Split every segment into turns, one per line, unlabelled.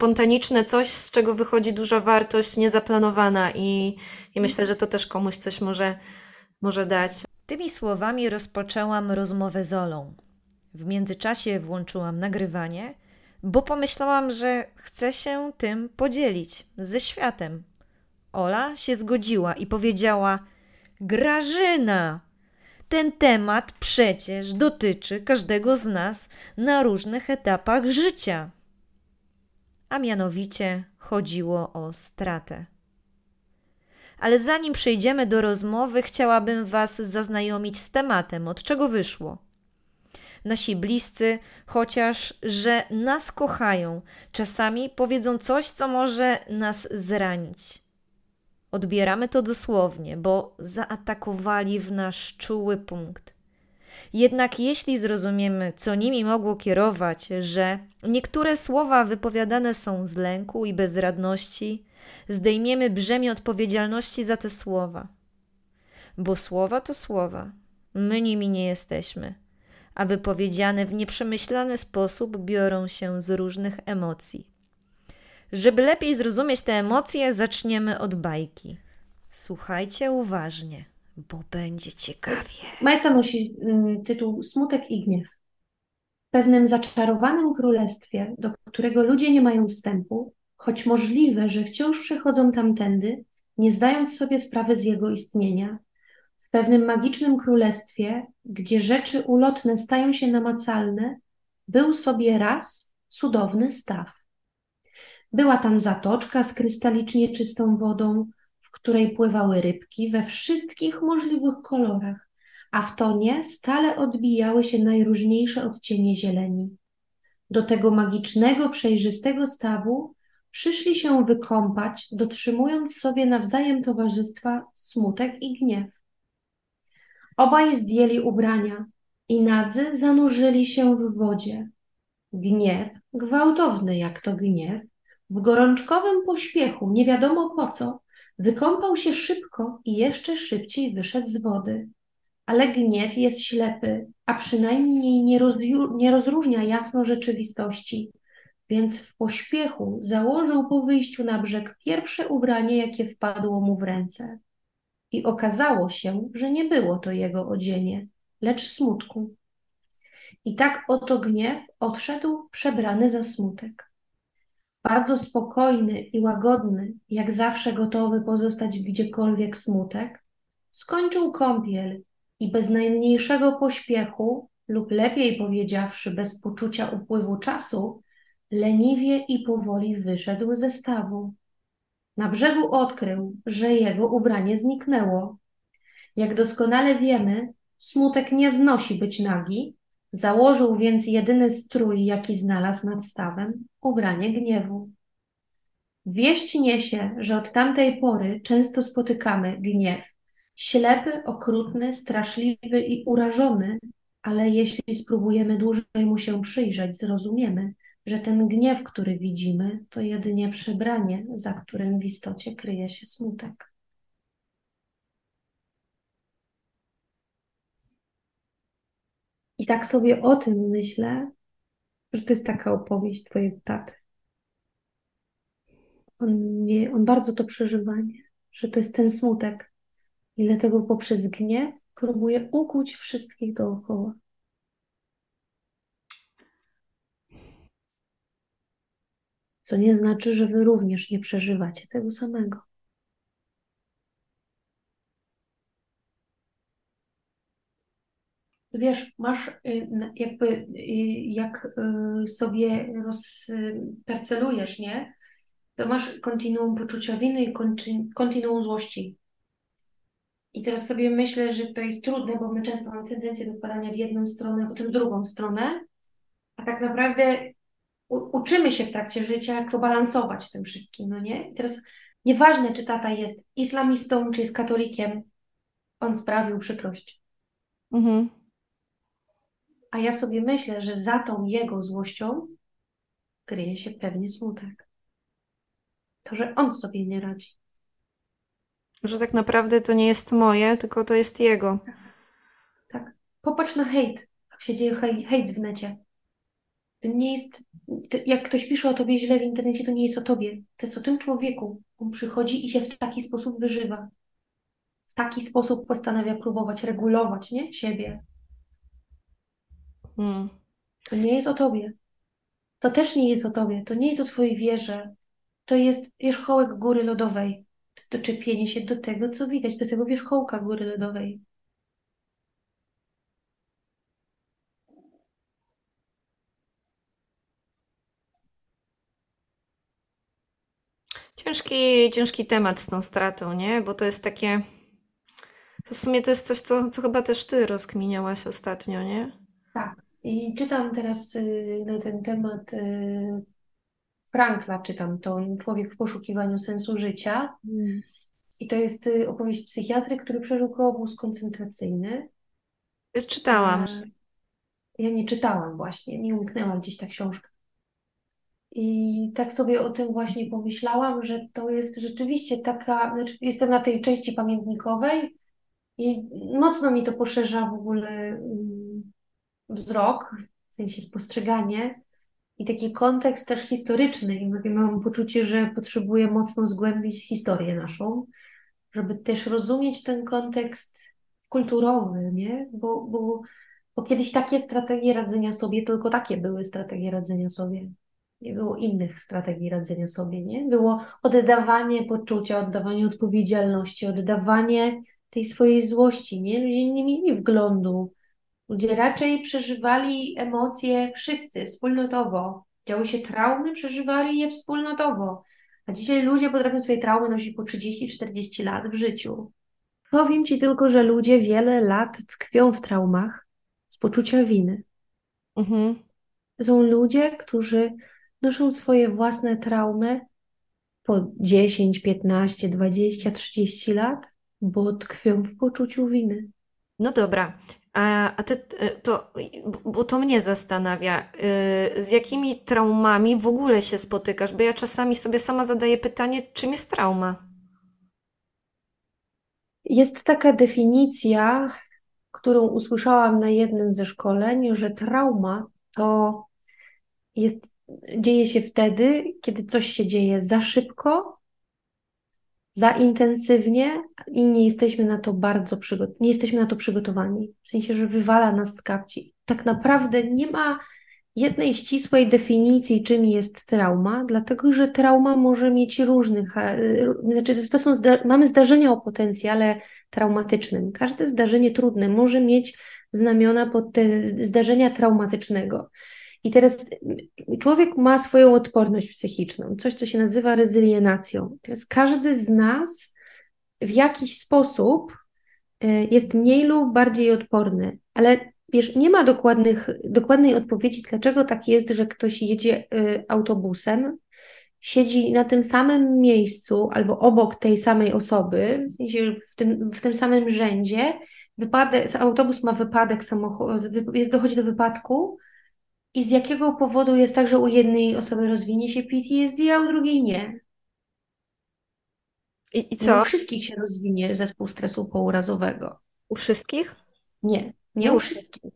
spontaniczne coś, z czego wychodzi duża wartość niezaplanowana i, i myślę, że to też komuś coś może, może dać.
Tymi słowami rozpoczęłam rozmowę z Olą. W międzyczasie włączyłam nagrywanie, bo pomyślałam, że chcę się tym podzielić ze światem. Ola się zgodziła i powiedziała: Grażyna, ten temat przecież dotyczy każdego z nas na różnych etapach życia. A mianowicie chodziło o stratę. Ale zanim przejdziemy do rozmowy, chciałabym Was zaznajomić z tematem, od czego wyszło. Nasi bliscy, chociaż że nas kochają, czasami powiedzą coś, co może nas zranić. Odbieramy to dosłownie, bo zaatakowali w nasz czuły punkt. Jednak jeśli zrozumiemy, co nimi mogło kierować, że niektóre słowa wypowiadane są z lęku i bezradności, zdejmiemy brzemię odpowiedzialności za te słowa. Bo słowa to słowa, my nimi nie jesteśmy, a wypowiedziane w nieprzemyślany sposób biorą się z różnych emocji. Żeby lepiej zrozumieć te emocje, zaczniemy od bajki. Słuchajcie uważnie, bo będzie ciekawie.
Bajka nosi mm, tytuł Smutek i gniew. W pewnym zaczarowanym królestwie, do którego ludzie nie mają wstępu, choć możliwe, że wciąż przechodzą tamtędy, nie zdając sobie sprawy z jego istnienia, w pewnym magicznym królestwie, gdzie rzeczy ulotne stają się namacalne, był sobie raz cudowny staw. Była tam zatoczka z krystalicznie czystą wodą, w której pływały rybki we wszystkich możliwych kolorach, a w tonie stale odbijały się najróżniejsze odcienie zieleni. Do tego magicznego, przejrzystego stawu przyszli się wykąpać, dotrzymując sobie nawzajem towarzystwa smutek i gniew. Obaj zdjęli ubrania i nadzy zanurzyli się w wodzie. Gniew, gwałtowny jak to gniew, w gorączkowym pośpiechu, nie wiadomo po co, wykąpał się szybko i jeszcze szybciej wyszedł z wody. Ale gniew jest ślepy, a przynajmniej nie, nie rozróżnia jasno rzeczywistości, więc w pośpiechu założył po wyjściu na brzeg pierwsze ubranie, jakie wpadło mu w ręce. I okazało się, że nie było to jego odzienie, lecz smutku. I tak oto gniew odszedł przebrany za smutek bardzo spokojny i łagodny, jak zawsze gotowy pozostać gdziekolwiek smutek, skończył kąpiel i bez najmniejszego pośpiechu, lub lepiej powiedziawszy, bez poczucia upływu czasu, leniwie i powoli wyszedł ze stawu. Na brzegu odkrył, że jego ubranie zniknęło. Jak doskonale wiemy, smutek nie znosi być nagi, Założył więc jedyny strój, jaki znalazł nad stawem, ubranie gniewu. Wieść niesie, że od tamtej pory często spotykamy gniew. Ślepy, okrutny, straszliwy i urażony, ale jeśli spróbujemy dłużej mu się przyjrzeć, zrozumiemy, że ten gniew, który widzimy, to jedynie przebranie, za którym w istocie kryje się smutek. I tak sobie o tym myślę, że to jest taka opowieść twojego taty. On, nie, on bardzo to przeżywa, nie? że to jest ten smutek. I dlatego poprzez gniew próbuje ukuć wszystkich dookoła. Co nie znaczy, że wy również nie przeżywacie tego samego. Wiesz, masz y, jakby, y, jak y, sobie rozpercelujesz, nie? To masz kontinuum poczucia winy i kontinuum złości. I teraz sobie myślę, że to jest trudne, bo my często mamy tendencję do wpadania w jedną stronę, potem w drugą stronę, a tak naprawdę uczymy się w trakcie życia, jak to balansować tym wszystkim, no nie? I teraz nieważne, czy tata jest islamistą, czy jest katolikiem, on sprawił przykrość. Mhm. A ja sobie myślę, że za tą jego złością kryje się pewnie smutek. To, że on sobie nie radzi.
Że tak naprawdę to nie jest moje, tylko to jest jego.
Tak. tak. Popatrz na hejt. Jak się dzieje hejt w necie. To nie jest, to jak ktoś pisze o tobie źle w internecie, to nie jest o tobie. To jest o tym człowieku. On przychodzi i się w taki sposób wyżywa. W taki sposób postanawia próbować regulować, nie? Siebie.
Hmm.
To nie jest o tobie. To też nie jest o tobie. To nie jest o twojej wierze. To jest wierzchołek góry lodowej. To jest doczepienie się do tego, co widać, do tego wierzchołka góry lodowej.
Ciężki, ciężki temat z tą stratą, nie? Bo to jest takie. To w sumie to jest coś, co, co chyba też ty rozkminiałaś ostatnio, nie?
Tak. I czytam teraz y, na ten temat y, Frankla, czytam to Człowiek w poszukiwaniu sensu życia. I to jest y, opowieść psychiatry, który przeżył obóz koncentracyjny.
Już czytałam.
Ja nie czytałam właśnie, mi umknęła gdzieś ta książka. I tak sobie o tym właśnie pomyślałam, że to jest rzeczywiście taka, znaczy jestem na tej części pamiętnikowej i mocno mi to poszerza w ogóle mm, wzrok, w sensie spostrzeganie i taki kontekst też historyczny. I mam poczucie, że potrzebuję mocno zgłębić historię naszą, żeby też rozumieć ten kontekst kulturowy, nie? Bo, bo, bo kiedyś takie strategie radzenia sobie, tylko takie były strategie radzenia sobie. Nie było innych strategii radzenia sobie, nie? Było oddawanie poczucia, oddawanie odpowiedzialności, oddawanie tej swojej złości, nie? Ludzie nie mieli wglądu. Ludzie raczej przeżywali emocje wszyscy, wspólnotowo. Działy się traumy, przeżywali je wspólnotowo. A dzisiaj ludzie potrafią swoje traumy nosić po 30-40 lat w życiu. Powiem Ci tylko, że ludzie wiele lat tkwią w traumach z poczucia winy.
Mhm.
Są ludzie, którzy noszą swoje własne traumy po 10, 15, 20, 30 lat, bo tkwią w poczuciu winy.
No dobra. A, a ty, y, to, bo to mnie zastanawia, y, z jakimi traumami w ogóle się spotykasz? Bo ja czasami sobie sama zadaję pytanie, czym jest trauma?
Jest taka definicja, którą usłyszałam na jednym ze szkoleń, że trauma to jest, dzieje się wtedy, kiedy coś się dzieje za szybko, za intensywnie i nie jesteśmy na to bardzo przygo- nie jesteśmy na to przygotowani. W sensie, że wywala nas z kapci. Tak naprawdę nie ma jednej ścisłej definicji, czym jest trauma, dlatego że trauma może mieć różnych, e, znaczy to są zda- mamy zdarzenia o potencjale traumatycznym. Każde zdarzenie trudne może mieć znamiona pod zdarzenia traumatycznego. I teraz człowiek ma swoją odporność psychiczną, coś, co się nazywa rezylienacją. Teraz każdy z nas w jakiś sposób e, jest mniej lub bardziej odporny, ale wiesz, nie ma dokładnych, dokładnej odpowiedzi, dlaczego tak jest, że ktoś jedzie e, autobusem, siedzi na tym samym miejscu albo obok tej samej osoby, w tym, w tym samym rzędzie, wypadek, autobus ma wypadek samochodu, jest, dochodzi do wypadku, i z jakiego powodu jest tak, że u jednej osoby rozwinie się PTSD, a u drugiej nie?
I, i
Nie
co?
u wszystkich się rozwinie zespół stresu pourazowego.
U wszystkich?
Nie, nie u wszystkich.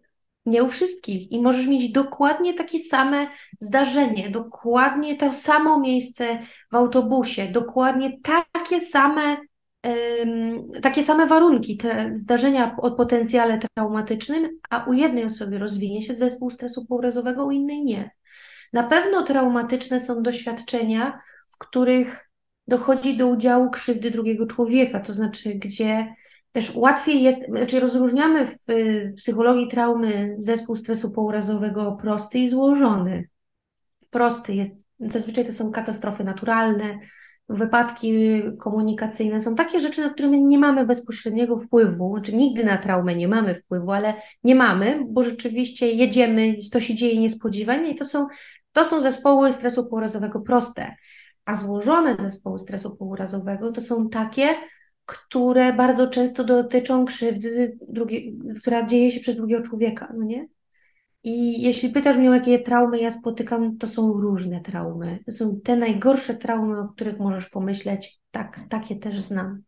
Nie u wszystkich. I możesz mieć dokładnie takie same zdarzenie, dokładnie to samo miejsce w autobusie, dokładnie takie same, takie same warunki, zdarzenia o potencjale traumatycznym, a u jednej osoby rozwinie się zespół stresu pourazowego, u innej nie. Na pewno traumatyczne są doświadczenia, w których dochodzi do udziału krzywdy drugiego człowieka, to znaczy, gdzie też łatwiej jest, znaczy rozróżniamy w y, psychologii traumy zespół stresu pourazowego prosty i złożony. Prosty jest, zazwyczaj to są katastrofy naturalne, wypadki komunikacyjne, są takie rzeczy, na które my nie mamy bezpośredniego wpływu, znaczy nigdy na traumę nie mamy wpływu, ale nie mamy, bo rzeczywiście jedziemy, to się dzieje niespodziewanie i to są, to są zespoły stresu pourazowego proste. A złożone zespoły stresu pourazowego to są takie, które bardzo często dotyczą krzywdy, drugie, która dzieje się przez drugiego człowieka, no nie? I jeśli pytasz mnie, o jakie traumy ja spotykam, to są różne traumy. To są te najgorsze traumy, o których możesz pomyśleć. Tak, takie też znam.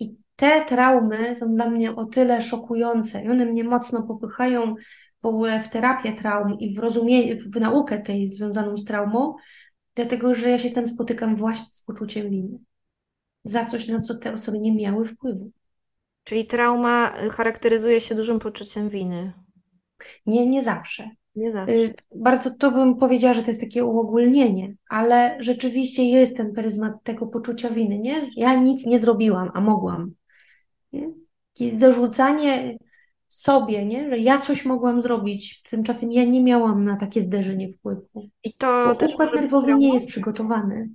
I te traumy są dla mnie o tyle szokujące i one mnie mocno popychają w ogóle w terapię traum i w w naukę tej związaną z traumą, dlatego że ja się tam spotykam właśnie z poczuciem winy. Za coś, na co te osoby nie miały wpływu.
Czyli trauma charakteryzuje się dużym poczuciem winy.
Nie, nie zawsze.
Nie zawsze.
Y, Bardzo to bym powiedziała, że to jest takie uogólnienie, ale rzeczywiście jest ten pryzmat tego poczucia winy, nie? Ja nic nie zrobiłam, a mogłam. Nie? Zarzucanie sobie, nie? Że ja coś mogłam zrobić, tymczasem ja nie miałam na takie zderzenie wpływu.
I to
Bo
też
układ nerwowy nie jest przygotowany.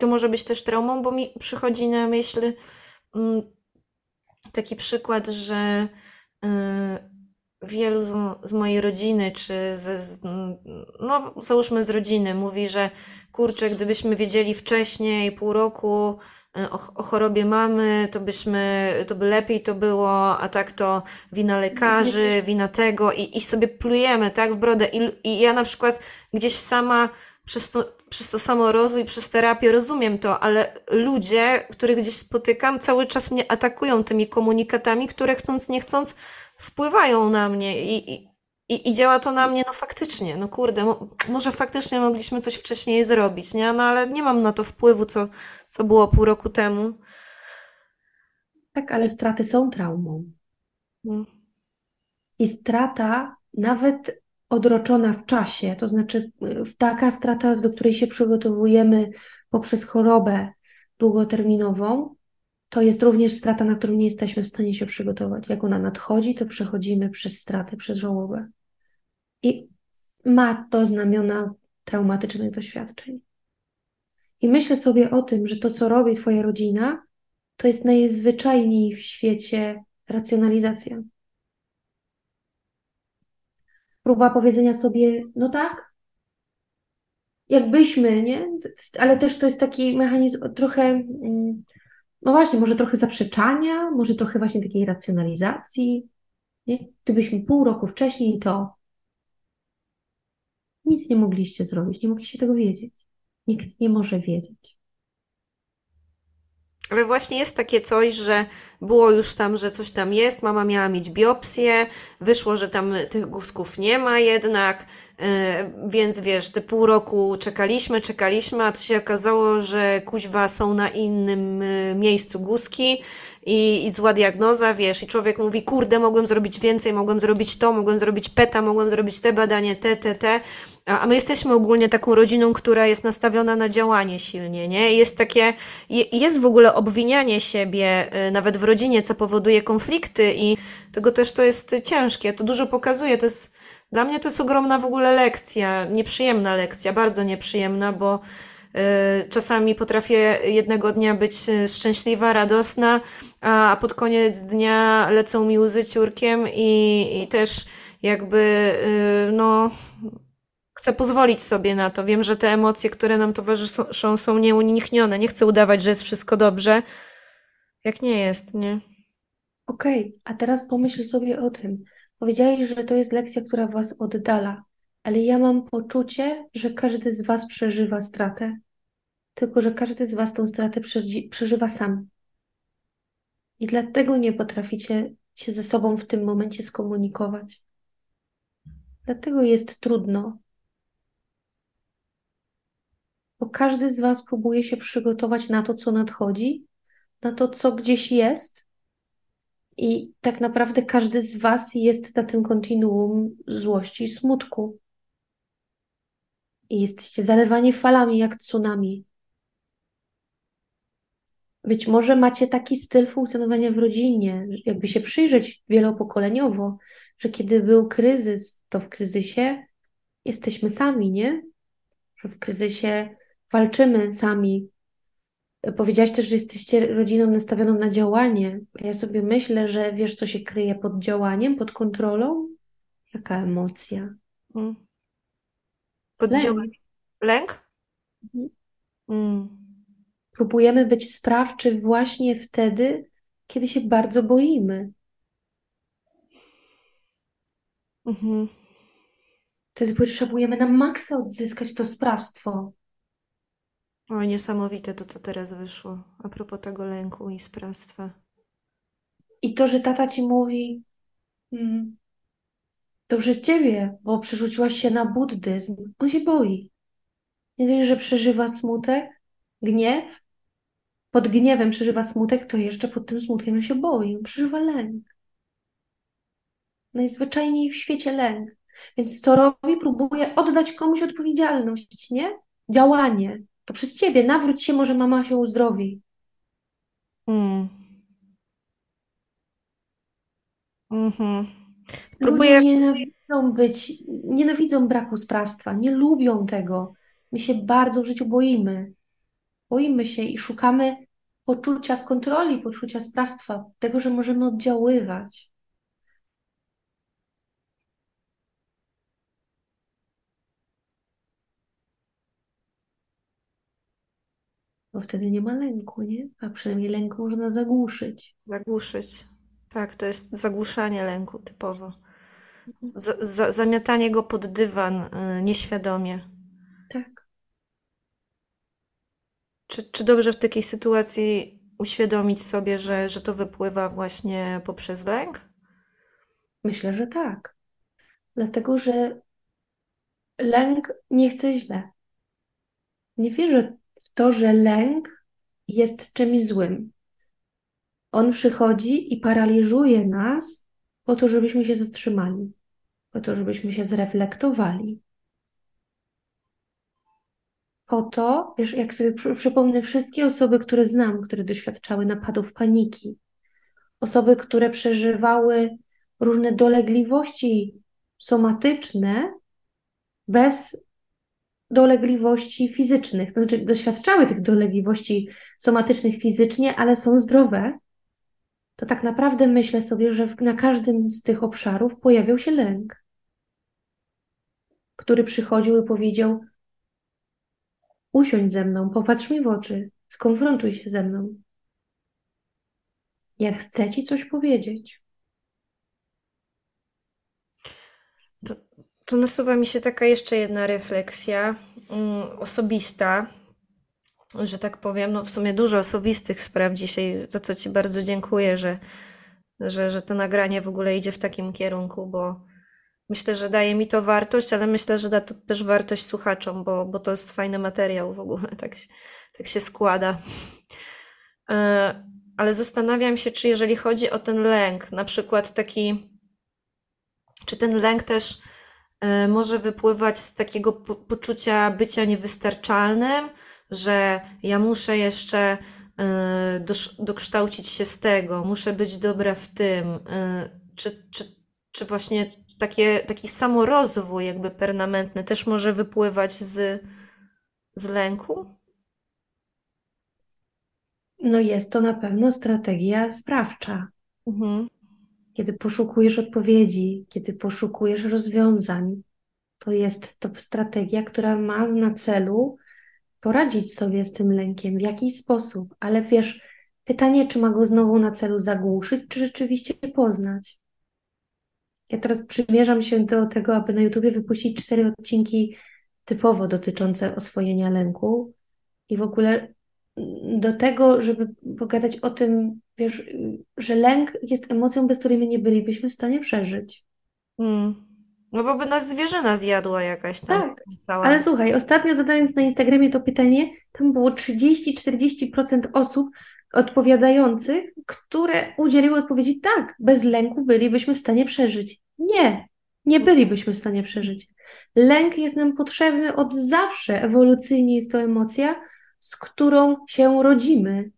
To może być też traumą, bo mi przychodzi na myśl mm, taki przykład, że y, wielu z, z mojej rodziny, czy ze, z, no załóżmy z rodziny, mówi, że kurczę, gdybyśmy wiedzieli wcześniej, pół roku y, o, o chorobie mamy, to byśmy, to by lepiej to było, a tak to wina lekarzy, wina tego i, i sobie plujemy, tak, w brodę. I, I ja na przykład gdzieś sama przez to, przez to samo rozwój, przez terapię rozumiem to, ale ludzie, których gdzieś spotykam, cały czas mnie atakują tymi komunikatami, które chcąc nie chcąc wpływają na mnie i, i, i, działa to na mnie, no faktycznie, no kurde, mo, może faktycznie mogliśmy coś wcześniej zrobić, nie? No ale nie mam na to wpływu, co, co było pół roku temu.
Tak, ale straty są traumą.
Mm.
I strata, nawet odroczona w czasie, to znaczy y, taka strata, do której się przygotowujemy poprzez chorobę długoterminową, to jest również strata, na którą nie jesteśmy w stanie się przygotować. Jak ona nadchodzi, to przechodzimy przez stratę, przez żałobę. I ma to znamiona traumatycznych doświadczeń. I myślę sobie o tym, że to, co robi Twoja rodzina, to jest najzwyczajniej w świecie racjonalizacja próba powiedzenia sobie, no tak, jakbyśmy, nie? Ale też to jest taki mechanizm trochę, mm, no właśnie, może trochę zaprzeczania, może trochę właśnie takiej racjonalizacji, nie? Gdybyśmy pół roku wcześniej to nic nie mogliście zrobić, nie mogliście tego wiedzieć. Nikt nie może wiedzieć.
Ale właśnie jest takie coś, że było już tam, że coś tam jest, mama miała mieć biopsję, wyszło, że tam tych guzków nie ma jednak, więc wiesz, te pół roku czekaliśmy, czekaliśmy, a to się okazało, że kuźwa są na innym yy, miejscu guzki i, i zła diagnoza, wiesz, i człowiek mówi, kurde, mogłem zrobić więcej, mogłem zrobić to, mogłem zrobić PETA, mogłem zrobić te badanie, te, te, te, a, a my jesteśmy ogólnie taką rodziną, która jest nastawiona na działanie silnie, nie? Jest takie, je- jest w ogóle obwinianie siebie, y, nawet w rodzinie, co powoduje konflikty i tego też to jest ciężkie. To dużo pokazuje. To jest, dla mnie to jest ogromna w ogóle lekcja, nieprzyjemna lekcja, bardzo nieprzyjemna, bo y, czasami potrafię jednego dnia być y, szczęśliwa, radosna, a pod koniec dnia lecą mi łzy ciurkiem i, i też jakby y, no chcę pozwolić sobie na to. Wiem, że te emocje, które nam towarzyszą, są nieuniknione. Nie chcę udawać, że jest wszystko dobrze, jak nie jest, nie?
Okej, a teraz pomyśl sobie o tym. Powiedziałeś, że to jest lekcja, która was oddala, ale ja mam poczucie, że każdy z was przeżywa stratę, tylko że każdy z was tą stratę przeży- przeżywa sam. I dlatego nie potraficie się ze sobą w tym momencie skomunikować. Dlatego jest trudno, bo każdy z was próbuje się przygotować na to, co nadchodzi, na to, co gdzieś jest. I tak naprawdę każdy z Was jest na tym kontinuum złości i smutku. I jesteście zalewani falami jak tsunami. Być może macie taki styl funkcjonowania w rodzinie, jakby się przyjrzeć wielopokoleniowo, że kiedy był kryzys, to w kryzysie jesteśmy sami, nie? Że w kryzysie walczymy sami, Powiedziałaś też, że jesteście rodziną nastawioną na działanie. Ja sobie myślę, że wiesz, co się kryje pod działaniem, pod kontrolą? Jaka emocja?
Mm. Pod
Lęk.
dział- Lęk?
Mhm.
Mm.
Próbujemy być sprawczy właśnie wtedy, kiedy się bardzo boimy.
Mhm.
Wtedy potrzebujemy na maksa odzyskać to sprawstwo.
Oj, niesamowite to, co teraz wyszło. A propos tego lęku i sprawstwa.
I to, że tata ci mówi, mm, To przez ciebie, bo przerzuciłaś się na buddyzm. On się boi. Nie dość, że przeżywa smutek, gniew. Pod gniewem przeżywa smutek, to jeszcze pod tym smutkiem on się boi. On przeżywa lęk. Najzwyczajniej w świecie lęk. Więc co robi? Próbuje oddać komuś odpowiedzialność, nie? Działanie. To przez ciebie. Nawróć się, może mama się uzdrowi.
Mm. Mhm.
Ludzie
Próbuję.
nienawidzą być, nienawidzą braku sprawstwa, nie lubią tego. My się bardzo w życiu boimy. Boimy się i szukamy poczucia kontroli, poczucia sprawstwa, tego, że możemy oddziaływać. Bo wtedy nie ma lęku, nie? A przynajmniej lęk można zagłuszyć.
Zagłuszyć. Tak, to jest zagłuszanie lęku typowo. Za, za, zamiatanie go pod dywan y, nieświadomie.
Tak.
Czy, czy dobrze w takiej sytuacji uświadomić sobie, że, że to wypływa właśnie poprzez lęk?
Myślę, że tak. Dlatego, że lęk nie chce źle. Nie wierzę w to, że lęk jest czymś złym. On przychodzi i paraliżuje nas po to, żebyśmy się zatrzymali, po to, żebyśmy się zreflektowali. Po to, jak sobie przy, przypomnę wszystkie osoby, które znam, które doświadczały napadów paniki, osoby, które przeżywały różne dolegliwości somatyczne bez dolegliwości fizycznych. To znaczy, doświadczały tych dolegliwości somatycznych fizycznie, ale są zdrowe, to tak naprawdę myślę sobie, że na każdym z tych obszarów pojawiał się lęk, który przychodził i powiedział: Usiądź ze mną, popatrz mi w oczy, skonfrontuj się ze mną. Ja chcę ci coś powiedzieć.
To, nasuwa mi się taka jeszcze jedna refleksja mm, osobista, że tak powiem. No w sumie dużo osobistych spraw dzisiaj, za co Ci bardzo dziękuję, że, że, że to nagranie w ogóle idzie w takim kierunku, bo myślę, że daje mi to wartość, ale myślę, że da to też wartość słuchaczom, bo, bo to jest fajny materiał w ogóle, tak, się- tak się składa. E, Ale zastanawiam się, czy jeżeli chodzi o ten lęk, na przykład taki, czy ten lęk też może wypływać z takiego po poczucia bycia niewystarczalnym, że ja muszę jeszcze e, dokształcić się z tego, muszę być dobra w tym, e, czy, czy, czy właśnie takie, taki samorozwój jakby permanentny też może wypływać z, z lęku?
No jest to na pewno strategia sprawcza.
Mhm.
Kiedy poszukujesz odpowiedzi, kiedy poszukujesz rozwiązań, to jest to strategia, która ma na celu poradzić sobie z tym lękiem w jakiś sposób. Ale wiesz, pytanie, czy ma go znowu na celu zagłuszyć, czy rzeczywiście poznać. Ja teraz przymierzam się do tego, aby na YouTubie wypuścić cztery odcinki typowo dotyczące oswojenia lęku i w ogóle do tego, żeby pogadać o tym, wiesz, że lęk jest emocją, bez której my nie bylibyśmy w stanie przeżyć.
Mm. No bo by nas zwierzyna zjadła jakaś tam
Tak,
cała.
ale słuchaj, ostatnio zadając na Instagramie to pytanie, tam było 30-40% osób odpowiadających, które udzieliły odpowiedzi tak, bez lęku bylibyśmy w stanie przeżyć. Nie, nie bylibyśmy w stanie przeżyć. Lęk jest nam potrzebny od zawsze. Ewolucyjnie jest to emocja, z którą się rodzimy.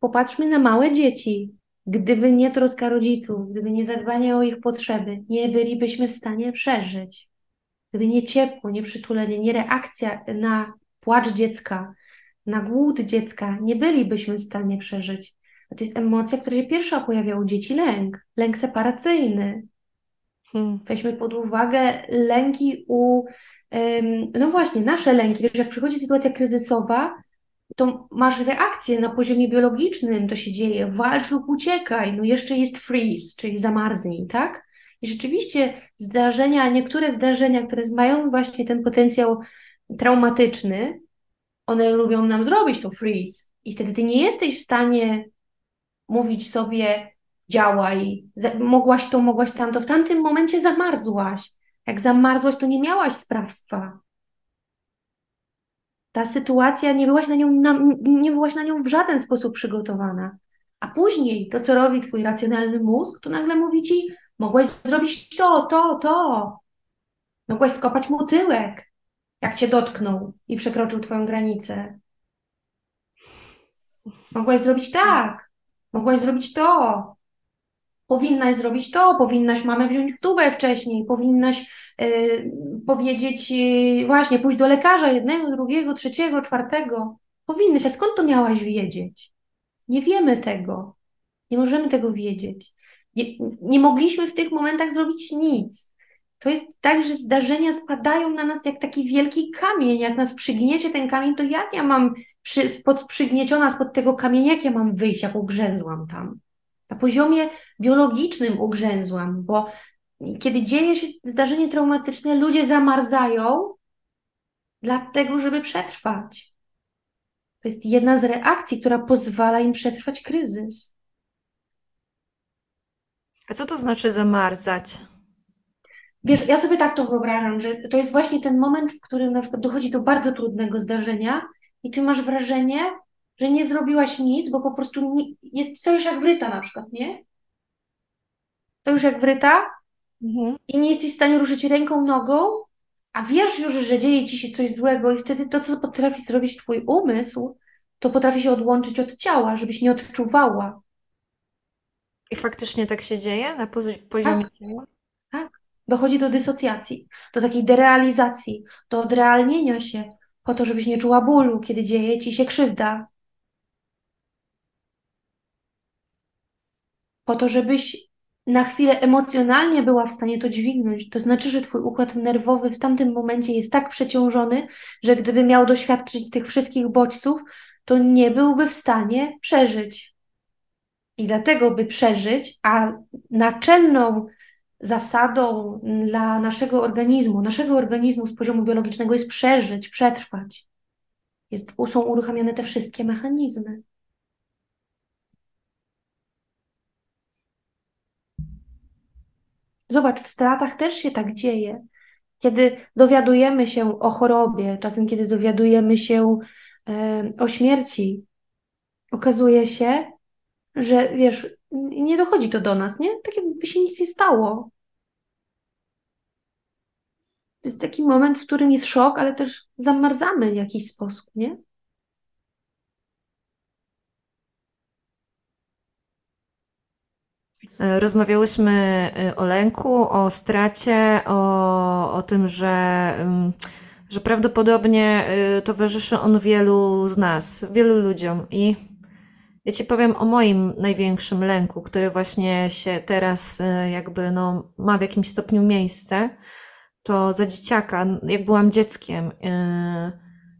Popatrzmy na małe dzieci. Gdyby nie troska rodziców, gdyby nie zadbanie o ich potrzeby, nie bylibyśmy w stanie przeżyć. Gdyby nie ciepło, nie przytulenie, nie reakcja na płacz dziecka, na głód dziecka, nie bylibyśmy w stanie przeżyć. To jest emocja, która się pierwsza pojawia u dzieci, lęk, lęk separacyjny.
Hmm.
Weźmy pod uwagę lęki u, no właśnie, nasze lęki. Wiesz, jak przychodzi sytuacja kryzysowa, to masz reakcję na poziomie biologicznym, to się dzieje, walcz lub uciekaj, no jeszcze jest freeze, czyli zamarznij, tak? I rzeczywiście zdarzenia, niektóre zdarzenia, które mają właśnie ten potencjał traumatyczny, one lubią nam zrobić to freeze. I wtedy ty nie jesteś w stanie mówić sobie, działaj, mogłaś to, mogłaś tamto. W tamtym momencie zamarzłaś. Jak zamarzłaś, to nie miałaś sprawstwa. Ta sytuacja, nie byłaś na nią, na, nie byłaś na nią w żaden sposób przygotowana. A później to, co robi twój racjonalny mózg, to nagle mówi ci, mogłaś zrobić to, to, to. Mogłaś skopać mu tyłek, jak cię dotknął i przekroczył twoją granicę. Mogłaś zrobić tak, mogłaś zrobić to. Powinnaś zrobić to, powinnaś mamę wziąć w tubę wcześniej, powinnaś y, powiedzieć, y, właśnie, pójść do lekarza jednego, drugiego, trzeciego, czwartego. Powinnaś, a skąd to miałaś wiedzieć? Nie wiemy tego. Nie możemy tego wiedzieć. Nie, nie mogliśmy w tych momentach zrobić nic. To jest tak, że zdarzenia spadają na nas jak taki wielki kamień. Jak nas przygniecie ten kamień, to jak ja mam przy, spod, przygnieciona spod tego kamienia, jak ja mam wyjść, jak ugrzęzłam tam? Na poziomie biologicznym ugrzęzłam, bo kiedy dzieje się zdarzenie traumatyczne, ludzie zamarzają dlatego, żeby przetrwać. To jest jedna z reakcji, która pozwala im przetrwać kryzys.
A co to znaczy zamarzać?
Wiesz, ja sobie tak to wyobrażam, że to jest właśnie ten moment, w którym na przykład dochodzi do bardzo trudnego zdarzenia i ty masz wrażenie, że nie zrobiłaś nic, bo po prostu nie, jest, stoisz jak wryta na przykład, nie? Stoisz jak wryta
Mhm.
i nie jesteś w stanie ruszyć ręką, nogą, a wiesz już, że dzieje ci się coś złego i wtedy to, co potrafi zrobić twój umysł, to potrafi się odłączyć od ciała, żebyś nie odczuwała.
I faktycznie tak się dzieje na pozi- poziomie ciała?
Dochodzi do dysocjacji, do takiej derealizacji, do odrealnienia się, po to, żebyś nie czuła bólu, kiedy dzieje ci się krzywda. Po to, żebyś na chwilę emocjonalnie była w stanie to dźwignąć. To znaczy, że twój układ nerwowy w tamtym momencie jest tak przeciążony, że gdyby miał doświadczyć tych wszystkich bodźców, to nie byłby w stanie przeżyć. I dlatego, by przeżyć, a naczelną zasadą dla naszego organizmu, naszego organizmu z poziomu biologicznego jest przeżyć, przetrwać. Jest, są uruchamiane te wszystkie mechanizmy. Zobacz, w stratach też się tak dzieje. Kiedy dowiadujemy się o chorobie, czasem kiedy dowiadujemy się e, o śmierci, okazuje się, że wiesz, nie dochodzi to do nas, nie? Tak jakby się nic nie stało. To jest taki moment, w którym jest szok, ale też zamarzamy w jakiś sposób, nie?
Rozmawiałyśmy e, o lęku, o stracie, o, o tym, że, ym, że prawdopodobnie y, towarzyszy on wielu z nas, wielu ludziom. I ja ci powiem o moim największym lęku, który właśnie się teraz y, jakby no, ma w jakimś stopniu miejsce. To za dzieciaka, jak byłam dzieckiem, y,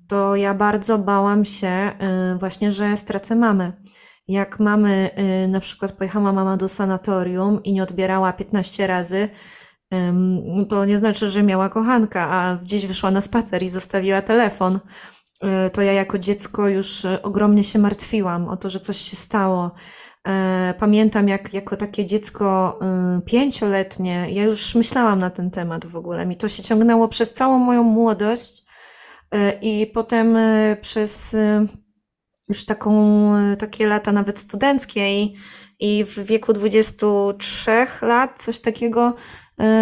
to ja bardzo bałam się y, właśnie, że stracę mamę. Jak mamy, y, na przykład pojechała mama do sanatorium i nie odbierała 15 razy, no to nie znaczy, że miała kochanka, a gdzieś wyszła na spacer i zostawiła telefon. Y, To ja jako dziecko już y, ogromnie się martwiłam o to, że coś się stało. E, Pamiętam, jak jako takie dziecko pięcioletnie, ja już myślałam na ten temat w ogóle. Mi to się ciągnęło przez całą moją młodość i potem przez już taką, takie lata nawet studenckie i, i w wieku 23 lat, coś takiego,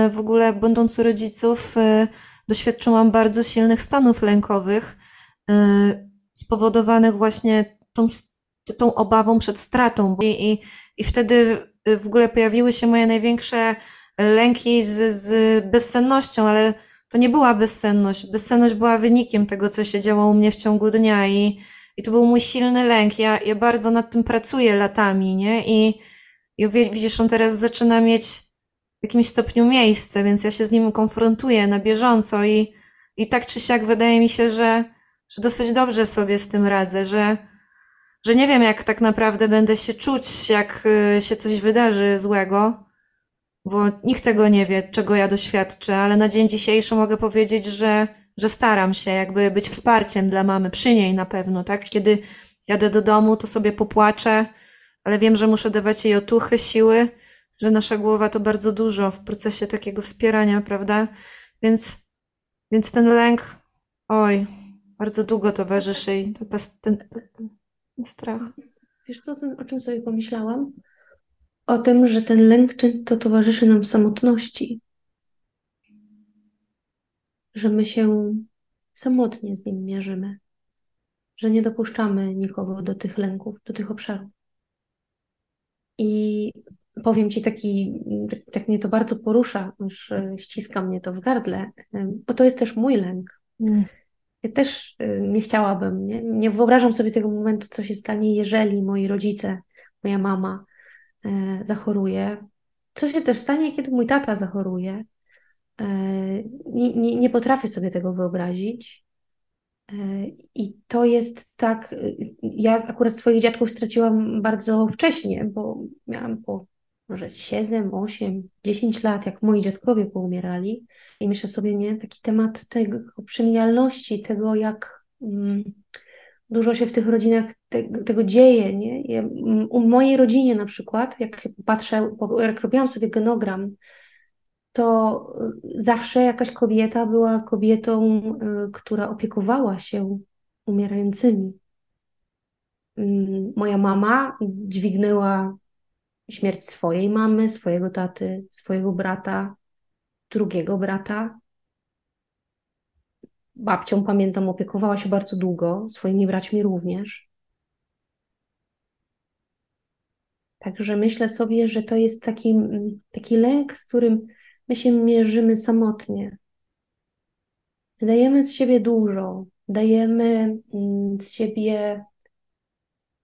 y, w ogóle będąc u rodziców, y, doświadczyłam bardzo silnych stanów lękowych, y, spowodowanych właśnie tą, tą obawą przed stratą. I, i, I wtedy w ogóle pojawiły się moje największe lęki z, z bezsennością, ale to nie była bezsenność. Bezsenność była wynikiem tego, co się działo u mnie w ciągu dnia i, i to był mój silny lęk. Ja, ja bardzo nad tym pracuję latami, nie? I, i widzisz, on teraz zaczyna mieć w jakimś stopniu miejsce, więc ja się z nim konfrontuję na bieżąco i, i tak czy siak wydaje mi się, że, że dosyć dobrze sobie z tym radzę, że, że nie wiem, jak tak naprawdę będę się czuć, jak y, się coś wydarzy złego, bo nikt tego nie wie, czego ja doświadczę, ale na dzień dzisiejszy mogę powiedzieć, że, że staram się jakby być wsparciem dla mamy, przy niej na pewno, tak? Kiedy jadę do domu, to sobie popłaczę, ale wiem, że muszę dawać jej otuchy, siły, że nasza głowa to bardzo dużo w procesie takiego wspierania, prawda? Więc, więc ten lęk, oj, bardzo długo towarzyszy i to, to, ten, ten strach.
Wiesz co, o czym sobie pomyślałam? O tym, że ten lęk często towarzyszy nam w samotności. Że my się samotnie z nim mierzymy. Że nie dopuszczamy nikogo do tych lęków, do tych obszarów. I powiem Ci taki, tak mnie to bardzo porusza, już ściska mnie to w gardle, bo to jest też mój lęk.
Mm.
Ja też nie chciałabym, nie, nie wyobrażam sobie tego momentu, co się stanie, jeżeli moi rodzice, moja mama e, zachoruje. Co się też stanie, kiedy mój tata zachoruje. E, nie, nie, nie potrafię sobie tego wyobrazić. E, I to jest tak, ja akurat swoich dziadków straciłam bardzo wcześnie, bo miałam po może 7, 8, 10 lat, jak moi dziadkowie poumierali. I myślę sobie, nie, taki temat tego przemijalności, tego jak mm, dużo się w tych rodzinach te, tego dzieje, nie? Ja, mm, u mojej rodzinie na przykład, jak patrzę, jak robiłam sobie genogram, to y, zawsze jakaś kobieta była kobietą, y, która opiekowała się umierającymi. Mm, moja mama dźwignęła śmierć swojej mamy, swojego taty, swojego brata, drugiego brata. Babcią, pamiętam, opiekowała się bardzo długo, swoimi braćmi również. Także myślę sobie, że to jest taki, taki lęk, z którym my się mierzymy samotnie. Dajemy z siebie dużo, dajemy mm, z siebie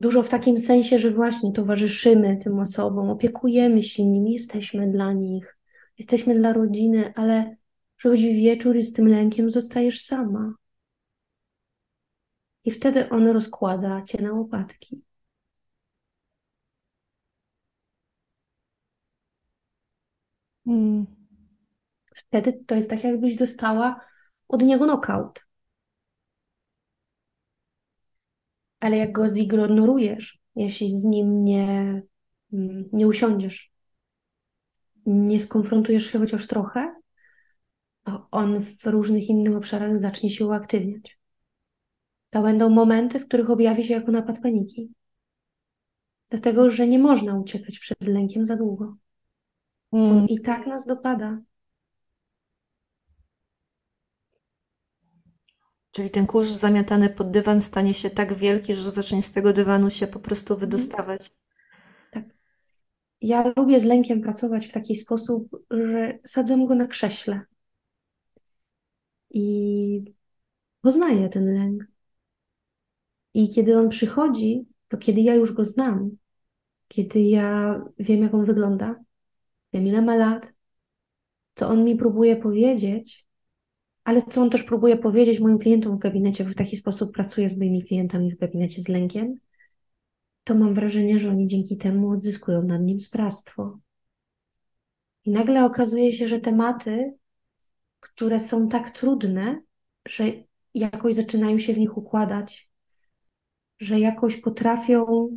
Dużo w takim sensie, że właśnie towarzyszymy tym osobom, opiekujemy się nimi, jesteśmy dla nich, jesteśmy dla rodziny, ale przychodzi wieczór i z tym lękiem zostajesz sama. I wtedy on rozkłada cię na łopatki.
Hmm.
Wtedy to jest tak, jakbyś dostała od niego nokaut. ale jak go zignorujesz, jeśli z nim nie, mm, nie usiądziesz, nie skonfrontujesz się chociaż trochę, to on w różnych innych obszarach zacznie się uaktywniać. To będą momenty, w których objawi się jako napad paniki. Dlatego, że nie można uciekać przed lękiem za długo. On
Mm.
i tak nas dopada.
Czyli ten kurz zamiatany pod dywan stanie się tak wielki, że zacznie z tego dywanu się po prostu wydostawać.
Tak. Ja lubię z lękiem pracować w taki sposób, że sadzę go na krześle i poznaję ten lęk. I kiedy on przychodzi, to kiedy ja już go znam, kiedy ja wiem, jak on wygląda, wiem, ile ma lat, co on mi próbuje powiedzieć, ale co on też próbuje powiedzieć moim klientom w gabinecie, bo w taki sposób pracuję z moimi klientami w gabinecie z lękiem, to mam wrażenie, że oni dzięki temu odzyskują nad nim sprawstwo. I nagle okazuje się, że tematy, które są tak trudne, że jakoś zaczynają się w nich układać, że jakoś potrafią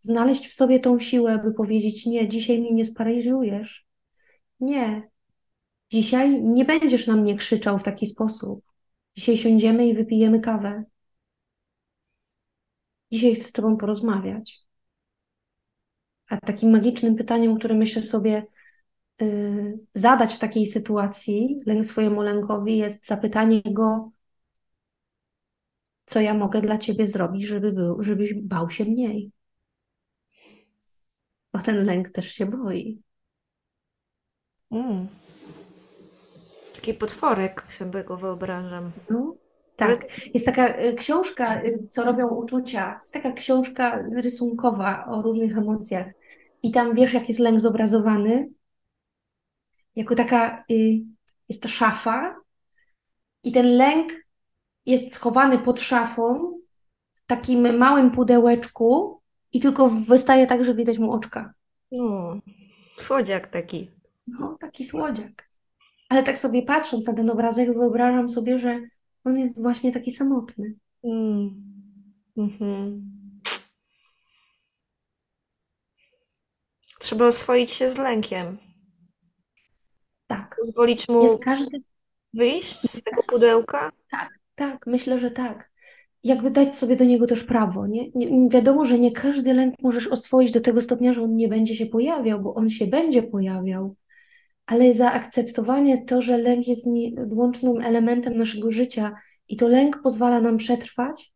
znaleźć w sobie tą siłę, by powiedzieć: Nie, dzisiaj mnie nie sparaliżujesz. Nie, Dzisiaj nie będziesz na mnie krzyczał w taki sposób. Dzisiaj siądziemy i wypijemy kawę. Dzisiaj chcę z Tobą porozmawiać. A takim magicznym pytaniem, które myślę sobie yy, zadać w takiej sytuacji lęk swojemu lękowi, jest zapytanie go, co ja mogę dla Ciebie zrobić, żeby był, żebyś bał się mniej. Bo ten lęk też się boi.
Mm. Taki potworek sobie go wyobrażam.
No, tak. Jest taka y, książka, y, co robią uczucia. Jest taka książka rysunkowa o różnych emocjach. I tam wiesz, jak jest lęk zobrazowany? Jako taka, y, jest to szafa, i ten lęk jest schowany pod szafą w takim małym pudełeczku i tylko wystaje tak, że widać mu oczka.
No, słodziak taki.
No, taki słodziak. Ale tak sobie patrząc na ten obrazek, wyobrażam sobie, że on jest właśnie taki samotny.
Mm. Mhm. Trzeba oswoić się z lękiem.
Tak.
Pozwolić mu
każdy.
wyjść z tego pudełka.
Tak, tak, myślę, że tak. Jakby dać sobie do niego też prawo, nie? nie? Wiadomo, że nie każdy lęk możesz oswoić do tego stopnia, że on nie będzie się pojawiał, bo on się będzie pojawiał, ale zaakceptowanie to, że lęk jest nieodłącznym elementem naszego życia i to lęk pozwala nam przetrwać,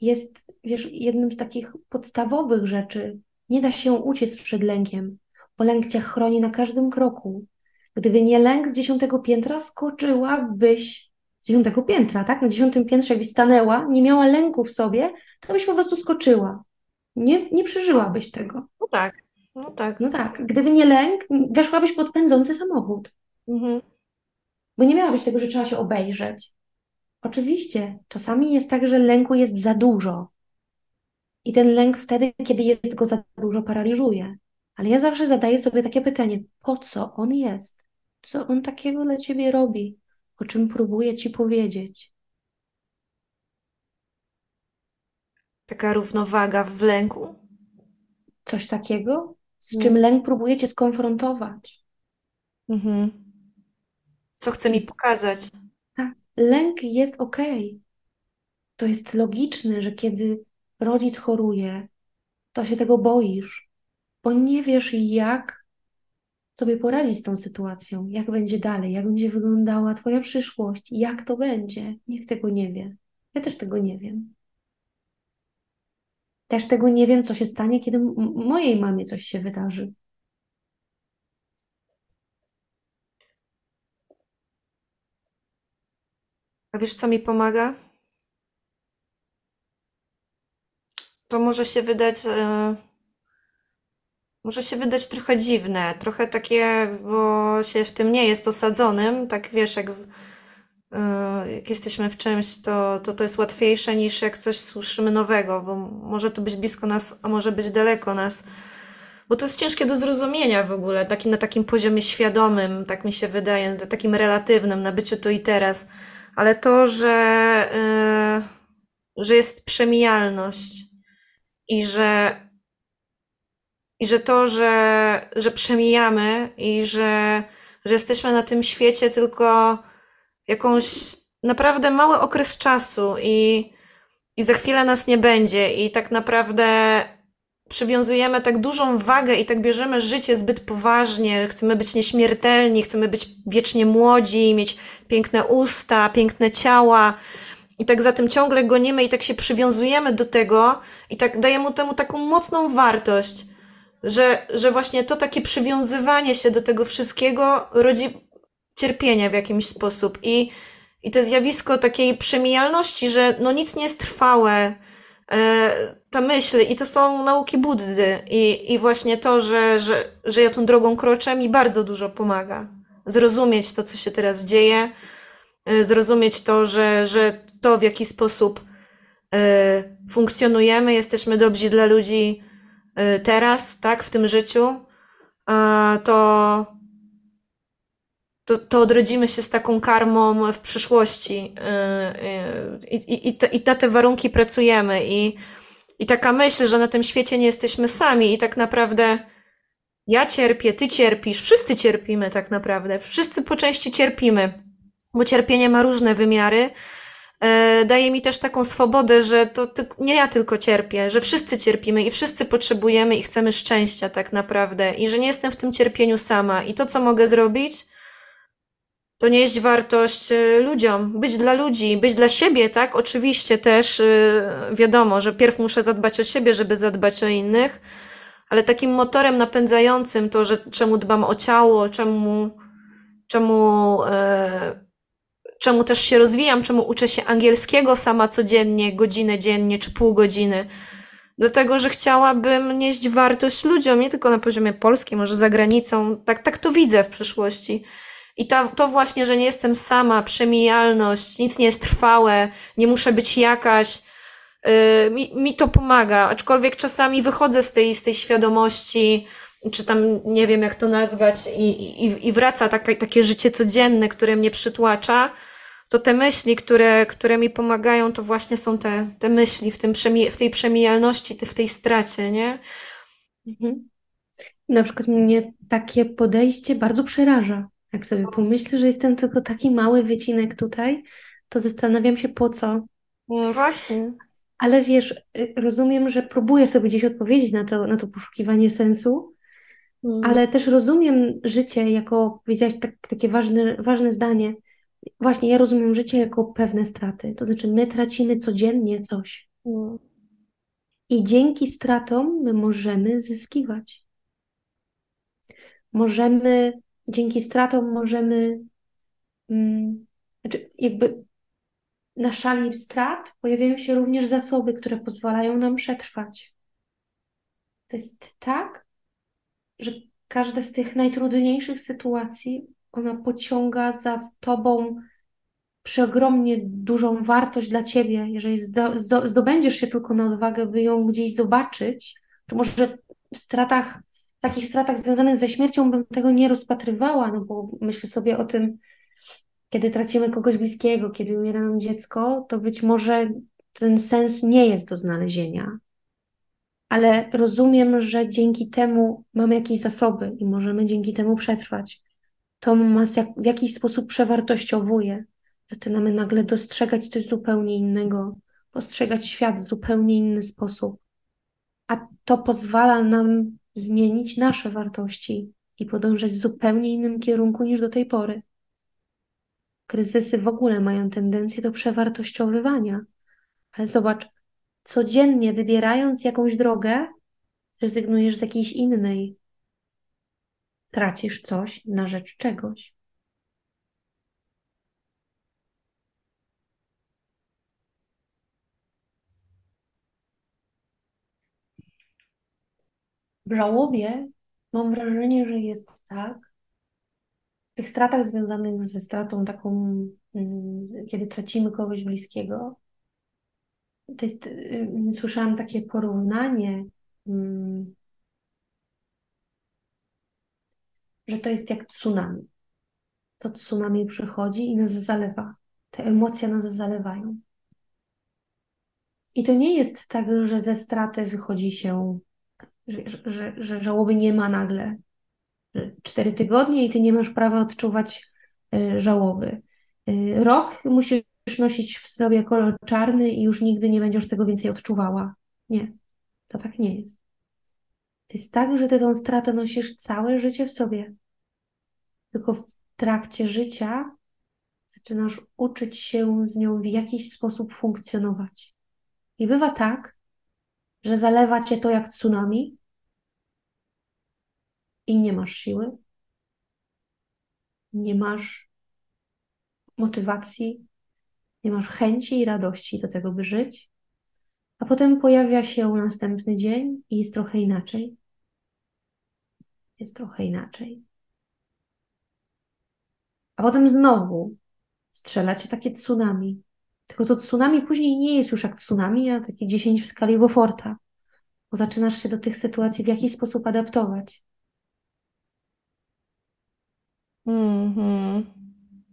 jest, wiesz, jednym z takich podstawowych rzeczy. Nie da się uciec przed lękiem, bo lęk cię chroni na każdym kroku. Gdyby nie lęk z dziesiątego piętra, skoczyłabyś z dziesiątego piętra, tak? Na dziesiątym piętrze jakbyś stanęła, nie miała lęku w sobie, to byś po prostu skoczyła. Nie, nie przeżyłabyś tego.
No tak, no tak.
No tak, gdyby nie lęk, weszłabyś pod pędzący samochód.
Mhm.
Bo nie miałabyś tego, że trzeba się obejrzeć. Oczywiście, czasami jest tak, że lęku jest za dużo. I ten lęk wtedy, kiedy jest go za dużo, paraliżuje. Ale ja zawsze zadaję sobie takie pytanie: po co on jest? Co on takiego dla ciebie robi? O czym próbuje ci powiedzieć?
Taka równowaga w lęku.
Coś takiego, z
Mm.
czym lęk próbuje cię skonfrontować.
Mhm. Co chce mi pokazać?
Tak, lęk jest okej. To jest logiczne, że kiedy rodzic choruje, to się tego boisz, bo nie wiesz, jak sobie poradzić z tą sytuacją, jak będzie dalej, jak będzie wyglądała Twoja przyszłość, jak to będzie. Nikt tego nie wie. Ja też tego nie wiem. Też tego nie wiem, co się stanie, kiedy mojej mamie coś się wydarzy.
A wiesz, co mi pomaga? To może się wydać, e, może się wydać trochę dziwne, trochę takie, bo się w tym nie jest osadzonym, tak wiesz, jak, w- jak jesteśmy w czymś, to, to to jest łatwiejsze niż jak coś słyszymy nowego, bo może to być blisko nas, a może być daleko nas. Bo to jest ciężkie do zrozumienia w ogóle, taki, na takim poziomie świadomym, tak mi się wydaje, na takim relatywnym, na byciu tu i teraz. Ale to, że, yy, że jest przemijalność i że, i że to, że, że przemijamy i że, że jesteśmy na tym świecie tylko jakąś naprawdę mały okres czasu i, i za chwilę nas nie będzie i tak naprawdę przywiązujemy tak dużą wagę i tak bierzemy życie zbyt poważnie, chcemy być nieśmiertelni, chcemy być wiecznie młodzi, mieć piękne usta, piękne ciała. I tak za tym ciągle gonimy i tak się przywiązujemy do tego i tak dajemy temu taką mocną wartość, że, że właśnie to takie przywiązywanie się do tego wszystkiego rodzi cierpienie w jakimś sposób. I, i to zjawisko takiej przemijalności, że no nic nie jest trwałe, e, ta myśl, i to są nauki Buddy, i, i właśnie to, że, że, że ja tą drogą kroczę, mi bardzo dużo pomaga. Zrozumieć to, co się teraz dzieje, e, zrozumieć to, że, że to, w jaki sposób e, funkcjonujemy, jesteśmy dobrzy dla ludzi teraz, tak, w tym życiu, to, to, to odrodzimy się z taką karmą w przyszłości. E, i, i, i, te, i na te warunki pracujemy. I, I taka myśl, że na tym świecie nie jesteśmy sami. I tak naprawdę ja cierpię, ty cierpisz, wszyscy cierpimy tak naprawdę, wszyscy po części cierpimy, bo cierpienie ma różne wymiary. E, Daje mi też taką swobodę, że to nie ja tylko cierpię, że wszyscy cierpimy i wszyscy potrzebujemy i chcemy szczęścia tak naprawdę. I że nie jestem w tym cierpieniu sama. I to, co mogę zrobić, to nieść wartość e, ludziom, być dla ludzi, być dla siebie, tak? Oczywiście też e, wiadomo, że pierw muszę zadbać o siebie, żeby zadbać o innych, ale takim motorem napędzającym to, że czemu dbam o ciało, czemu, czemu, e, czemu też się rozwijam, czemu uczę się angielskiego sama codziennie, godzinę dziennie czy pół godziny. Dlatego, że chciałabym nieść wartość ludziom, nie tylko na poziomie polskim, może za granicą. Tak, tak to widzę w przyszłości. I ta, to właśnie, że nie jestem sama, przemijalność, nic nie jest trwałe, nie muszę być jakaś, yy, mi, mi to pomaga. Aczkolwiek czasami wychodzę z tej, z tej świadomości, czy tam nie wiem jak to nazwać, i, i, i wraca takie, takie życie codzienne, które mnie przytłacza. To te myśli, które, które mi pomagają, to właśnie są te, te myśli w, tym przemi- w tej przemijalności, w tej stracie, nie?
Mhm. Na przykład mnie takie podejście bardzo przeraża. Jak sobie pomyślę, że jestem tylko taki mały wycinek tutaj, to zastanawiam się po co.
No właśnie.
Ale wiesz, y, rozumiem, że próbuję sobie gdzieś odpowiedzieć na to, na to poszukiwanie sensu,
Mm.
ale też rozumiem życie jako, powiedziałaś tak, takie ważne, ważne zdanie. Właśnie, ja rozumiem życie jako pewne straty. To znaczy, my tracimy codziennie coś.
Mm.
I dzięki stratom my możemy zyskiwać. Możemy, dzięki stratom możemy, mm, znaczy jakby na szali strat pojawiają się również zasoby, które pozwalają nam przetrwać. To jest tak, że każda z tych najtrudniejszych sytuacji, ona pociąga za tobą przeogromnie dużą wartość dla ciebie. Jeżeli zdo, zdo, zdobędziesz się tylko na odwagę, by ją gdzieś zobaczyć, to może w stratach, takich stratach związanych ze śmiercią bym tego nie rozpatrywała, no bo myślę sobie o tym, kiedy tracimy kogoś bliskiego, kiedy umiera nam dziecko, to być może ten sens nie jest do znalezienia. Ale rozumiem, że dzięki temu mamy jakieś zasoby i możemy dzięki temu przetrwać. To nas jak, w jakiś sposób przewartościowuje. Zaczynamy nagle dostrzegać coś zupełnie innego, postrzegać świat w zupełnie inny sposób. A to pozwala nam zmienić nasze wartości i podążać w zupełnie innym kierunku niż do tej pory. Kryzysy w ogóle mają tendencję do przewartościowywania. Ale zobacz, codziennie wybierając jakąś drogę, rezygnujesz z jakiejś innej. Tracisz coś na rzecz czegoś. W żałobie mam wrażenie, że jest tak, w tych stratach związanych ze stratą taką, mm, kiedy tracimy kogoś bliskiego, to jest, y, słyszałam takie porównanie, mm, że to jest jak tsunami. To tsunami przychodzi i nas zalewa. Te emocje nas zalewają. I to nie jest tak, że ze straty wychodzi się, że, że, że żałoby nie ma nagle. Cztery tygodnie i ty nie masz prawa odczuwać y, żałoby. Y, Rok musisz nosić w sobie kolor czarny i już nigdy nie będziesz tego więcej odczuwała. Nie, to tak nie jest. To jest tak, że ty tą stratę nosisz całe życie w sobie. Tylko w trakcie życia zaczynasz uczyć się z nią w jakiś sposób funkcjonować. I bywa tak, że zalewa cię to jak tsunami i nie masz siły, nie masz motywacji, nie masz chęci i radości do tego, by żyć, a potem pojawia się następny dzień i jest trochę inaczej. Jest trochę inaczej. A potem znowu strzela cię takie tsunami. Tylko to tsunami później nie jest już jak tsunami, a takie 10 w skali Beauforta, bo zaczynasz się do tych sytuacji w jakiś sposób adaptować.
Mhm.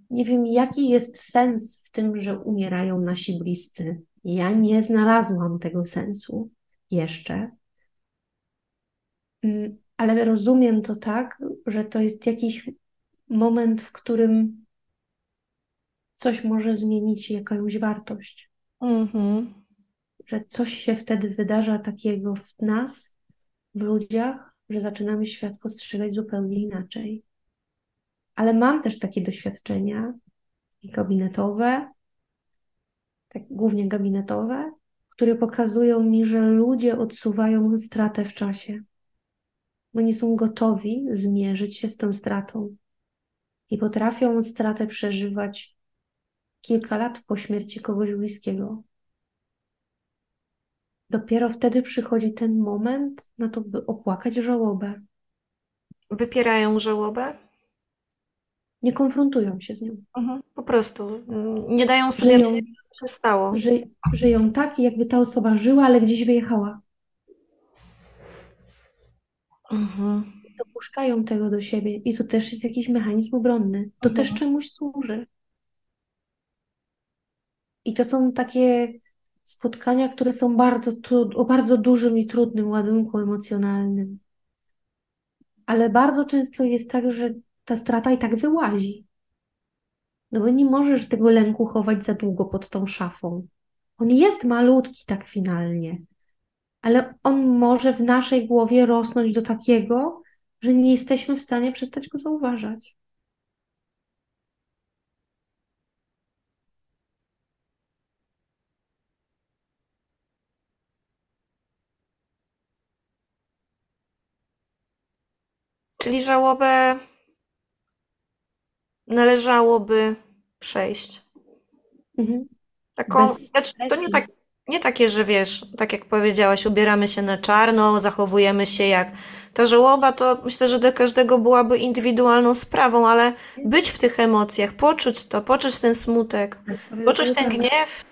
Nie wiem, jaki jest sens w tym, że umierają nasi bliscy. Ja nie znalazłam tego sensu jeszcze. Mm, Ale rozumiem to tak, że to jest jakiś moment, w którym coś może zmienić jakąś wartość,
Mhm.
że coś się wtedy wydarza takiego w nas, w ludziach, że zaczynamy świat postrzegać zupełnie inaczej. Ale mam też takie doświadczenia i gabinetowe, tak głównie gabinetowe, które pokazują mi, że ludzie odsuwają stratę w czasie, bo nie są gotowi zmierzyć się z tą stratą i potrafią stratę przeżywać kilka lat po śmierci kogoś bliskiego. Dopiero wtedy przychodzi ten moment na to, by opłakać żałobę.
Wypierają żałobę?
Nie konfrontują się z nią.
Mhm. Po prostu mm, nie dają sobie
Żyją,
się stało.
ży, żyją tak, jakby ta osoba żyła, ale gdzieś wyjechała.
Mhm.
Dopuszczają tego do siebie i to też jest jakiś mechanizm obronny. To też
Mhm.
czemuś służy. I to są takie spotkania, które są bardzo trud- o bardzo dużym i trudnym ładunku emocjonalnym. ale bardzo często jest tak, że ta strata i tak wyłazi. No bo nie możesz tego lęku chować za długo pod tą szafą. On jest malutki tak finalnie, ale on może w naszej głowie rosnąć do takiego, że nie jesteśmy w stanie przestać go zauważać.
Czyli żałobę należałoby przejść.
Mhm.
Taką, znaczy, to nie, tak, nie takie, że wiesz, tak jak powiedziałaś, ubieramy się na czarno, zachowujemy się jak. Ta żałoba to myślę, że dla każdego byłaby indywidualną sprawą, ale być w tych emocjach, poczuć to, poczuć ten smutek, poczuć ten gniew,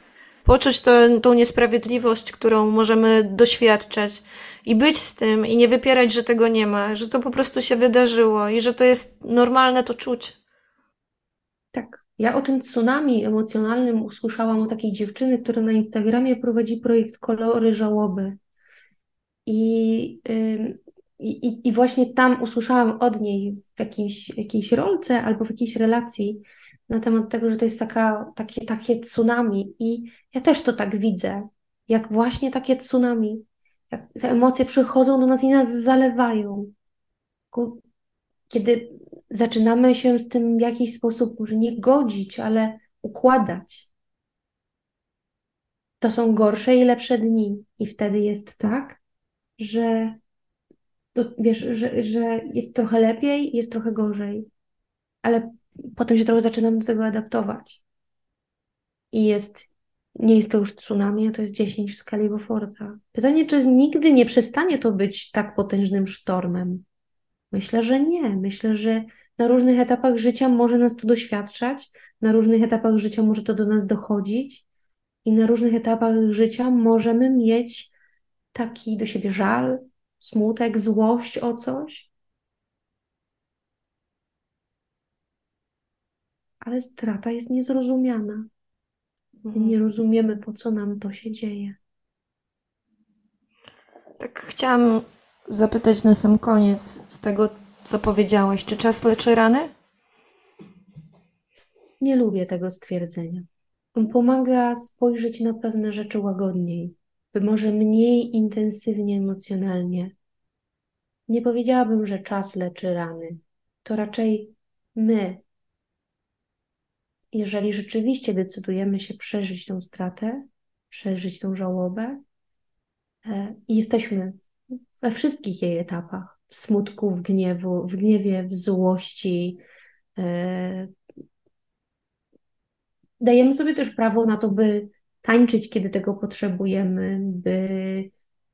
poczuć to, tą niesprawiedliwość, którą możemy doświadczać i być z tym i nie wypierać, że tego nie ma, że to po prostu się wydarzyło i że to jest normalne to czuć.
Tak. Ja o tym tsunami emocjonalnym usłyszałam o takiej dziewczyny, która na Instagramie prowadzi projekt Kolory Żałoby. I, i, i- właśnie tam usłyszałam od niej w jakiejś, jakiejś rolce albo w jakiejś relacji na temat tego, że to jest taka, takie, takie tsunami. I ja też to tak widzę, jak właśnie takie tsunami. Jak te emocje przychodzą do nas i nas zalewają. Kiedy zaczynamy się z tym w jakiś sposób, może nie godzić, ale układać, to są gorsze i lepsze dni. I wtedy jest tak, że to, wiesz, że, że jest trochę lepiej, jest trochę gorzej, ale potem się trochę zaczynam do tego adaptować. I jest, nie jest to już tsunami, to jest 10 w skali Beauforta. Pytanie, czy nigdy nie przestanie to być tak potężnym sztormem? Myślę, że nie. Myślę, że na różnych etapach życia może nas to doświadczać, na różnych etapach życia może to do nas dochodzić i na różnych etapach życia możemy mieć taki do siebie żal, smutek, złość o coś. Ale strata jest niezrozumiana. My nie rozumiemy, po co nam to się dzieje.
Tak chciałam zapytać na sam koniec z tego, co powiedziałaś. Czy czas leczy rany?
Nie lubię tego stwierdzenia. On pomaga spojrzeć na pewne rzeczy łagodniej, by może mniej intensywnie emocjonalnie. Nie powiedziałabym, że czas leczy rany. To raczej my, jeżeli rzeczywiście decydujemy się przeżyć tą stratę, przeżyć tą żałobę, e, jesteśmy we wszystkich jej etapach, w smutku, w gniewu, w gniewie, w złości, e, dajemy sobie też prawo na to, by tańczyć, kiedy tego potrzebujemy, by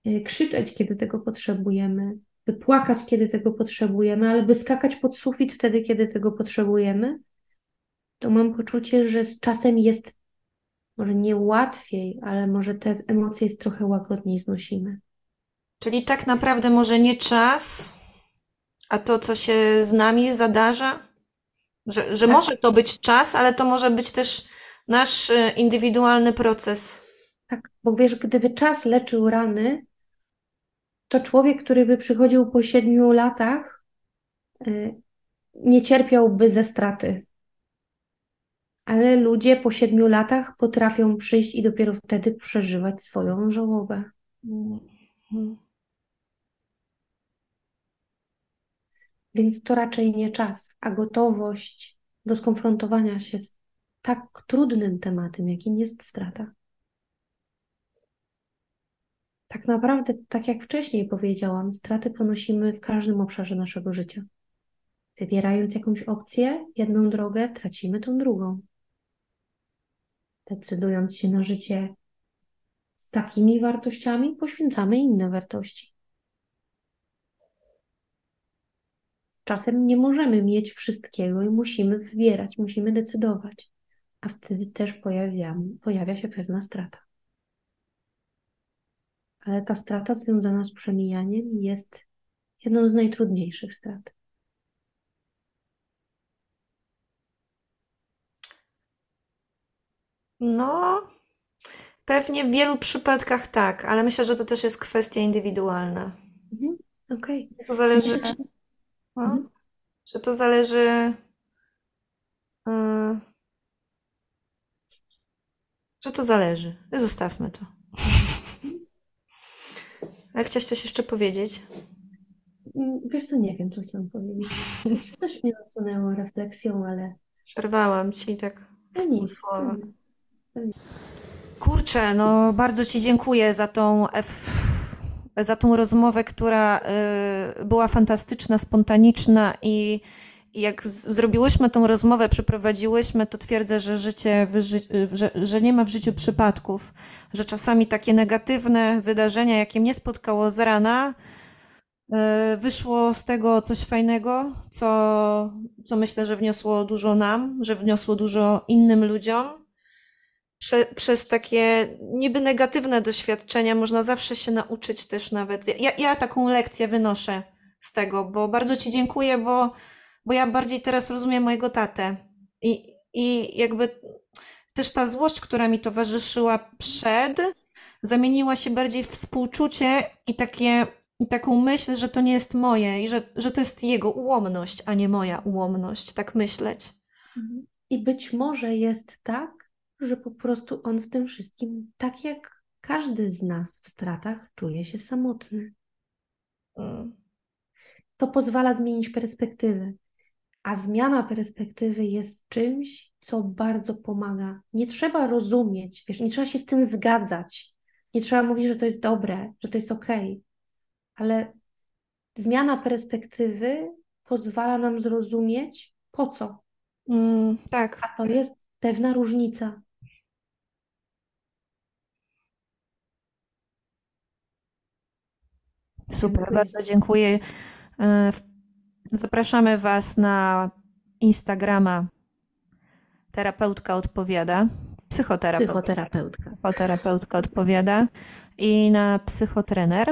e, krzyczeć, kiedy tego potrzebujemy, by płakać, kiedy tego potrzebujemy, ale by skakać pod sufit wtedy, kiedy tego potrzebujemy, to mam poczucie, że z czasem jest może nie łatwiej, ale może te emocje jest trochę łagodniej znosimy.
Czyli tak naprawdę może nie czas, a to, co się z nami zadarza? Że, że
Tak.
może to być czas, ale to może być też nasz e, indywidualny proces.
Tak, bo wiesz, gdyby czas leczył rany, to człowiek, który by przychodził po siedmiu latach, y, nie cierpiałby ze straty. Ale ludzie po siedmiu latach potrafią przyjść i dopiero wtedy przeżywać swoją żałobę.
Mhm.
Więc to raczej nie czas, a gotowość do skonfrontowania się z tak trudnym tematem, jakim jest strata. Tak naprawdę, tak jak wcześniej powiedziałam, straty ponosimy w każdym obszarze naszego życia. Wybierając jakąś opcję, jedną drogę, tracimy tą drugą. Decydując się na życie z takimi wartościami, poświęcamy inne wartości. Czasem nie możemy mieć wszystkiego i musimy wybierać, musimy decydować, a wtedy też pojawia, pojawia się pewna strata. Ale ta strata związana z przemijaniem jest jedną z najtrudniejszych strat.
No, pewnie w wielu przypadkach tak, ale myślę, że to też jest kwestia indywidualna.
Mhm, Okej.
To zależy.
Myślę,
No,
Mhm.
że to zależy. y, że to zależy. Zostawmy to. Ale chciałaś coś jeszcze powiedzieć?
Mm, Wiesz co, nie wiem, co chciałam powiedzieć. Też mnie nasunęło refleksją, ale
Przerwałam ci tak
no
w
nic,
półsłowa.
nic.
Kurczę, no bardzo Ci dziękuję za tą, ef- za tą rozmowę, która y, była fantastyczna, spontaniczna i, jak zrobiłyśmy tą rozmowę, przeprowadziłyśmy, to twierdzę, że życie, że, że nie ma w życiu przypadków, że czasami takie negatywne wydarzenia, jakie mnie spotkało z rana, y, wyszło z tego coś fajnego, co, co myślę, że wniosło dużo nam, że wniosło dużo innym ludziom prze, przez takie niby negatywne doświadczenia można zawsze się nauczyć też nawet. Ja, ja taką lekcję wynoszę z tego, bo bardzo Ci dziękuję, bo, bo ja bardziej teraz rozumiem mojego tatę. I, I jakby też ta złość, która mi towarzyszyła przed, zamieniła się bardziej w współczucie i takie, i taką myśl, że to nie jest moje i że, że to jest jego ułomność, a nie moja ułomność, tak myśleć.
I być może jest tak, że po prostu on w tym wszystkim, tak jak każdy z nas w stratach, czuje się samotny.
Mm.
To pozwala zmienić perspektywę. A zmiana perspektywy jest czymś, co bardzo pomaga. Nie trzeba rozumieć, wiesz, nie trzeba się z tym zgadzać. Nie trzeba mówić, że to jest dobre, że to jest okej. Ale zmiana perspektywy pozwala nam zrozumieć, po co.
Mm, tak.
A to jest pewna różnica.
Super,
Dziękuję.
bardzo dziękuję. E, Zapraszamy Was na Instagrama Terapeutka Odpowiada, psychoterapeutka,
Psychoterapeutka.
psychoterapeutka Odpowiada i na Psychotrener.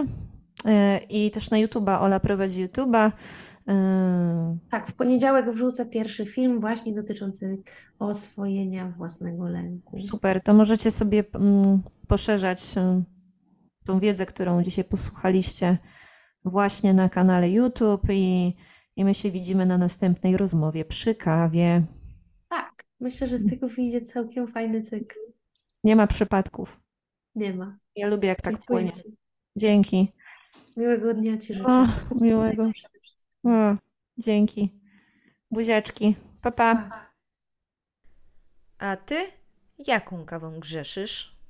E, I też na YouTube'a, Ola prowadzi YouTube'a. E,
Tak, w poniedziałek wrzucę pierwszy film właśnie dotyczący oswojenia własnego lęku.
Super, to możecie sobie mm, poszerzać tą wiedzę, którą dzisiaj posłuchaliście właśnie na kanale YouTube i, i my się widzimy na następnej rozmowie przy kawie.
Tak, myślę, że z tego wyjdzie całkiem fajny cykl.
Nie ma przypadków.
Nie ma.
Ja lubię, jak tak
Dziękuję
płynie.
Ci.
Dzięki.
Miłego dnia Ci życzę.
O, miłego. O, dzięki. Buziaczki. Pa, pa.
Pa.
A ty jaką kawą grzeszysz?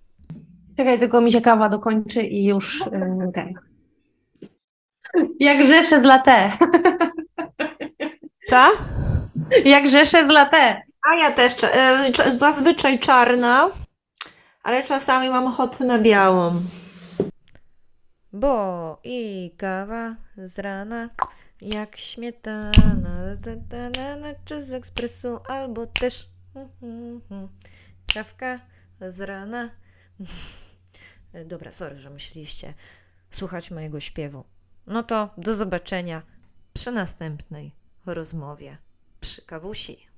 Czekaj, tylko mi się kawa dokończy i już yy, ten. Jak rzeszę z latte.
Co?
Jak rzeszę z latte.
A ja też cza- cza- zazwyczaj czarna, ale czasami mam ochotę na białą.
Bo i kawa z rana, jak śmietana, zadana czy z ekspresu, albo też kawka z rana. Dobra, sorry, że myśleliście słuchać mojego śpiewu. No to do zobaczenia przy następnej rozmowie przy kawusi.